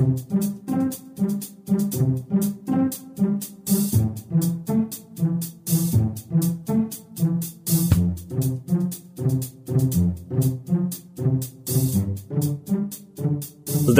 thank you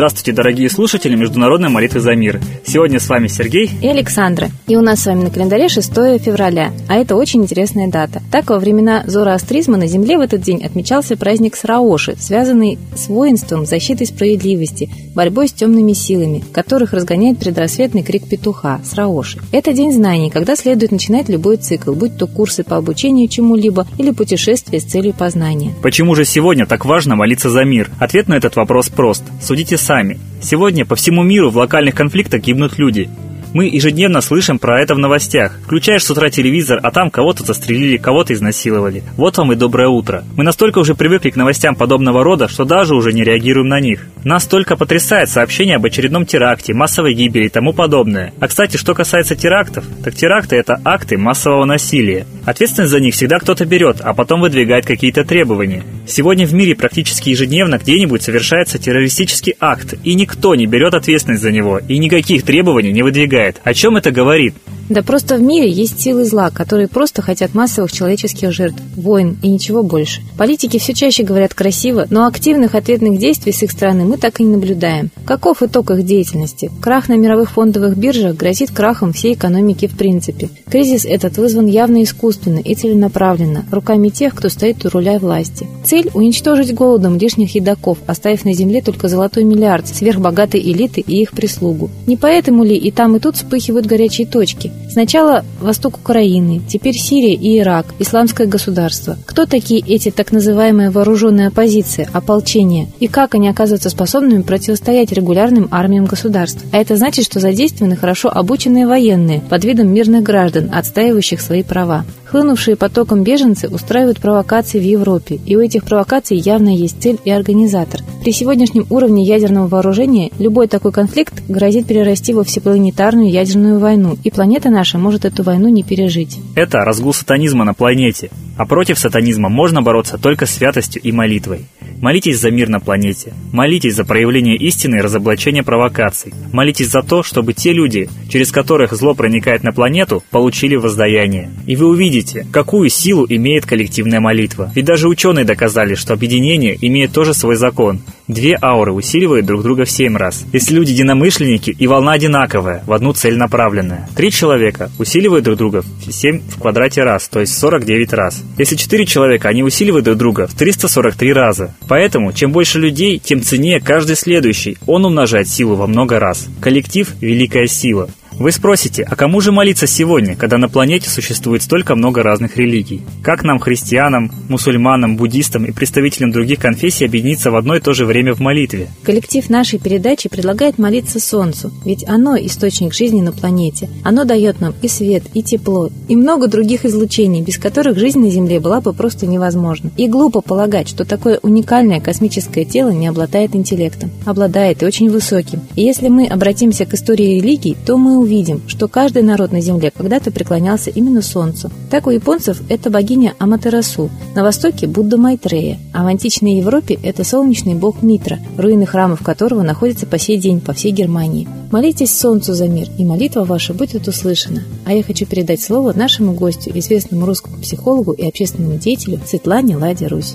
Здравствуйте, дорогие слушатели Международной молитвы за мир. Сегодня с вами Сергей и Александра. И у нас с вами на календаре 6 февраля, а это очень интересная дата. Так, во времена зороастризма на Земле в этот день отмечался праздник Сраоши, связанный с воинством, защитой справедливости, борьбой с темными силами, которых разгоняет предрассветный крик петуха – Сраоши. Это день знаний, когда следует начинать любой цикл, будь то курсы по обучению чему-либо или путешествие с целью познания. Почему же сегодня так важно молиться за мир? Ответ на этот вопрос прост. Судите сами сами. Сегодня по всему миру в локальных конфликтах гибнут люди. Мы ежедневно слышим про это в новостях. Включаешь с утра телевизор, а там кого-то застрелили, кого-то изнасиловали. Вот вам и доброе утро. Мы настолько уже привыкли к новостям подобного рода, что даже уже не реагируем на них. Нас только потрясает сообщение об очередном теракте, массовой гибели и тому подобное. А кстати, что касается терактов, так теракты это акты массового насилия. Ответственность за них всегда кто-то берет, а потом выдвигает какие-то требования. Сегодня в мире практически ежедневно где-нибудь совершается террористический акт, и никто не берет ответственность за него, и никаких требований не выдвигает помогает. О чем это говорит? Да просто в мире есть силы зла, которые просто хотят массовых человеческих жертв, войн и ничего больше. Политики все чаще говорят красиво, но активных ответных действий с их стороны мы так и не наблюдаем. Каков итог их деятельности? Крах на мировых фондовых биржах грозит крахом всей экономики в принципе. Кризис этот вызван явно искусственно и целенаправленно, руками тех, кто стоит у руля власти. Цель – уничтожить голодом лишних едоков, оставив на земле только золотой миллиард сверхбогатой элиты и их прислугу. Не поэтому ли и там, и тут вспыхивают горячие точки? Сначала восток Украины, теперь Сирия и Ирак, исламское государство. Кто такие эти так называемые вооруженные оппозиции, ополчения, и как они оказываются способными противостоять регулярным армиям государств? А это значит, что задействованы хорошо обученные военные под видом мирных граждан, отстаивающих свои права. Хлынувшие потоком беженцы устраивают провокации в Европе, и у этих провокаций явно есть цель и организатор. При сегодняшнем уровне ядерного вооружения любой такой конфликт грозит перерасти во всепланетарную ядерную войну, и планета наша может эту войну не пережить. Это разгул сатанизма на планете, а против сатанизма можно бороться только святостью и молитвой. Молитесь за мир на планете. Молитесь за проявление истины и разоблачение провокаций. Молитесь за то, чтобы те люди, через которых зло проникает на планету, получили воздаяние. И вы увидите, какую силу имеет коллективная молитва. Ведь даже ученые доказали, что объединение имеет тоже свой закон. Две ауры усиливают друг друга в семь раз. Если люди единомышленники и волна одинаковая, в одну цель направленная. Три человека усиливают друг друга в 7 в квадрате раз, то есть 49 раз. Если четыре человека, они усиливают друг друга в 343 раза. Поэтому, чем больше людей, тем ценнее каждый следующий. Он умножает силу во много раз. Коллектив – великая сила. Вы спросите, а кому же молиться сегодня, когда на планете существует столько много разных религий? Как нам, христианам, мусульманам, буддистам и представителям других конфессий объединиться в одно и то же время в молитве? Коллектив нашей передачи предлагает молиться Солнцу, ведь оно – источник жизни на планете. Оно дает нам и свет, и тепло, и много других излучений, без которых жизнь на Земле была бы просто невозможна. И глупо полагать, что такое уникальное космическое тело не обладает интеллектом. Обладает и очень высоким. И если мы обратимся к истории религий, то мы увидим, что каждый народ на Земле когда-то преклонялся именно Солнцу. Так у японцев это богиня Аматерасу, на востоке Будда Майтрея, а в античной Европе это солнечный бог Митра, руины храмов которого находятся по сей день по всей Германии. Молитесь Солнцу за мир, и молитва ваша будет услышана. А я хочу передать слово нашему гостю, известному русскому психологу и общественному деятелю Светлане Ладе Русь.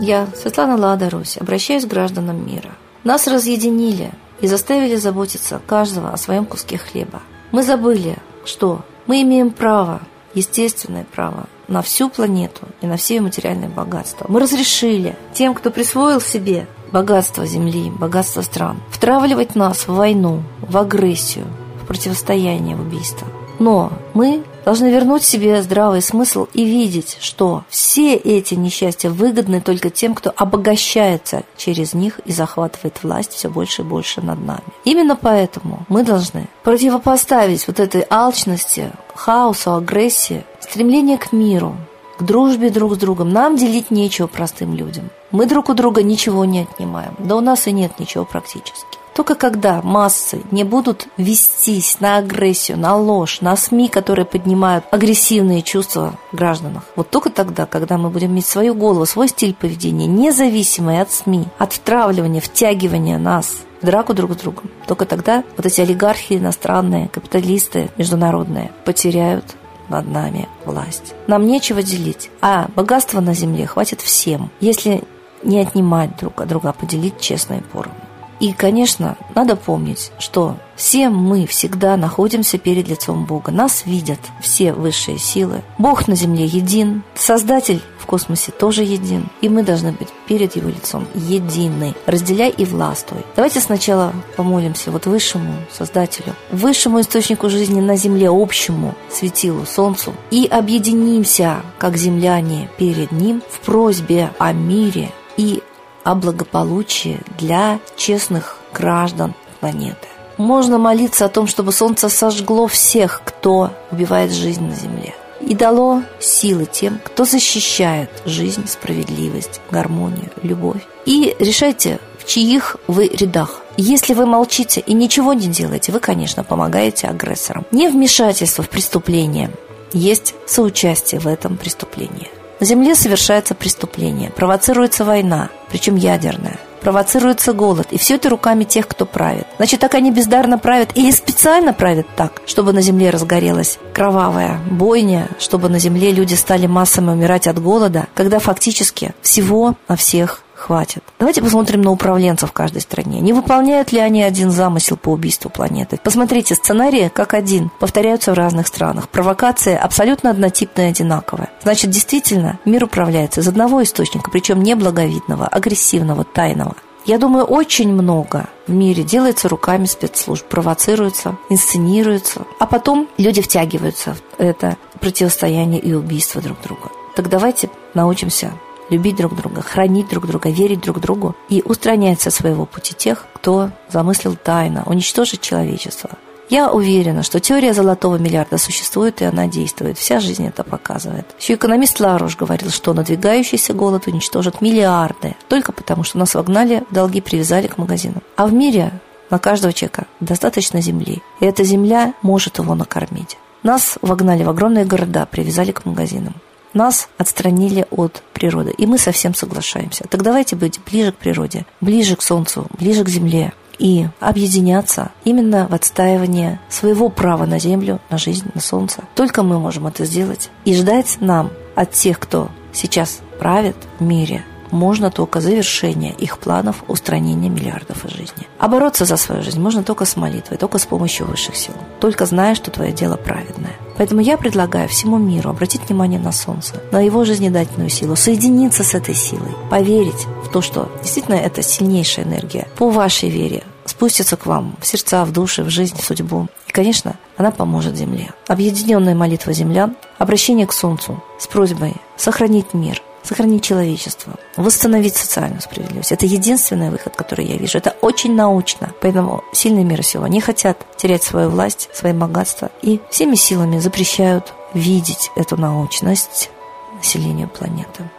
Я, Светлана Лада Русь, обращаюсь к гражданам мира. Нас разъединили и заставили заботиться каждого о своем куске хлеба. Мы забыли, что мы имеем право, естественное право, на всю планету и на все материальные богатства. Мы разрешили тем, кто присвоил себе богатство земли, богатство стран, втравливать нас в войну, в агрессию, в противостояние, в убийство. Но мы должны вернуть себе здравый смысл и видеть, что все эти несчастья выгодны только тем, кто обогащается через них и захватывает власть все больше и больше над нами. Именно поэтому мы должны противопоставить вот этой алчности, хаосу, агрессии, стремление к миру, к дружбе друг с другом. Нам делить нечего простым людям. Мы друг у друга ничего не отнимаем. Да у нас и нет ничего практически Только когда массы не будут вестись на агрессию, на ложь, на СМИ, которые поднимают агрессивные чувства в гражданах, вот только тогда, когда мы будем иметь свою голову, свой стиль поведения, независимый от СМИ, от втравливания, втягивания нас в драку друг с другом, только тогда вот эти олигархи иностранные, капиталисты международные потеряют над нами власть. Нам нечего делить, а богатство на земле хватит всем, если не отнимать друг от друга, а поделить честно и поровну. И, конечно, надо помнить, что все мы всегда находимся перед лицом Бога. Нас видят все высшие силы. Бог на земле един, Создатель в космосе тоже един. И мы должны быть перед Его лицом едины. Разделяй и властвуй. Давайте сначала помолимся вот высшему Создателю, высшему источнику жизни на земле, общему светилу, Солнцу. И объединимся, как земляне, перед Ним в просьбе о мире и о благополучии для честных граждан планеты. Можно молиться о том, чтобы солнце сожгло всех, кто убивает жизнь на Земле, и дало силы тем, кто защищает жизнь, справедливость, гармонию, любовь. И решайте, в чьих вы рядах. Если вы молчите и ничего не делаете, вы, конечно, помогаете агрессорам. Не вмешательство в преступление есть соучастие в этом преступлении. На Земле совершается преступление, провоцируется война, причем ядерная провоцируется голод. И все это руками тех, кто правит. Значит, так они бездарно правят или специально правят так, чтобы на земле разгорелась кровавая бойня, чтобы на земле люди стали массами умирать от голода, когда фактически всего на всех хватит. Давайте посмотрим на управленцев в каждой стране. Не выполняют ли они один замысел по убийству планеты? Посмотрите, сценарии как один, повторяются в разных странах. Провокация абсолютно однотипная и одинаковая. Значит, действительно, мир управляется из одного источника, причем не благовидного, агрессивного, тайного. Я думаю, очень много в мире делается руками спецслужб, провоцируется, инсценируется, а потом люди втягиваются в это противостояние и убийство друг друга. Так давайте научимся любить друг друга, хранить друг друга, верить друг другу и устранять со своего пути тех, кто замыслил тайно уничтожить человечество. Я уверена, что теория золотого миллиарда существует и она действует. Вся жизнь это показывает. Еще экономист Ларуш говорил, что надвигающийся голод уничтожит миллиарды, только потому что нас вогнали долги, привязали к магазинам. А в мире на каждого человека достаточно земли, и эта земля может его накормить. Нас вогнали в огромные города, привязали к магазинам нас отстранили от природы. И мы совсем соглашаемся. Так давайте быть ближе к природе, ближе к Солнцу, ближе к Земле и объединяться именно в отстаивании своего права на Землю, на жизнь, на Солнце. Только мы можем это сделать. И ждать нам от тех, кто сейчас правит в мире, можно только завершение их планов устранения миллиардов из жизни. А бороться за свою жизнь можно только с молитвой, только с помощью высших сил. Только зная, что твое дело праведное. Поэтому я предлагаю всему миру обратить внимание на Солнце, на его жизнедательную силу, соединиться с этой силой, поверить в то, что действительно это сильнейшая энергия. По вашей вере спустится к вам в сердца, в души, в жизнь, в судьбу. И, конечно, она поможет Земле. Объединенная молитва землян, обращение к Солнцу с просьбой сохранить мир, сохранить человечество, восстановить социальную справедливость. Это единственный выход, который я вижу. Это очень научно. Поэтому сильные мира сего не хотят терять свою власть, свои богатства и всеми силами запрещают видеть эту научность населению планеты.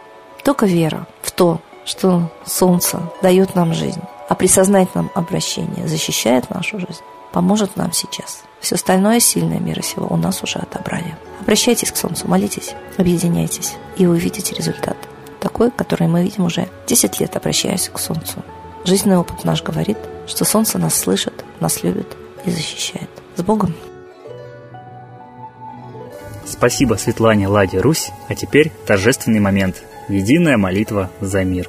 Только вера в то, что Солнце дает нам жизнь, а при сознательном обращении защищает нашу жизнь, поможет нам сейчас. Все остальное сильное мира сего у нас уже отобрали. Обращайтесь к Солнцу, молитесь, объединяйтесь, и вы увидите результат. Такой, который мы видим уже 10 лет, обращаясь к Солнцу. Жизненный опыт наш говорит, что Солнце нас слышит, нас любит и защищает. С Богом! Спасибо Светлане Ладе Русь, а теперь торжественный момент. Единая молитва за мир.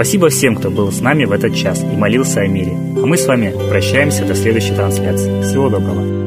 Спасибо всем, кто был с нами в этот час и молился о мире. А мы с вами прощаемся до следующей трансляции. Всего доброго.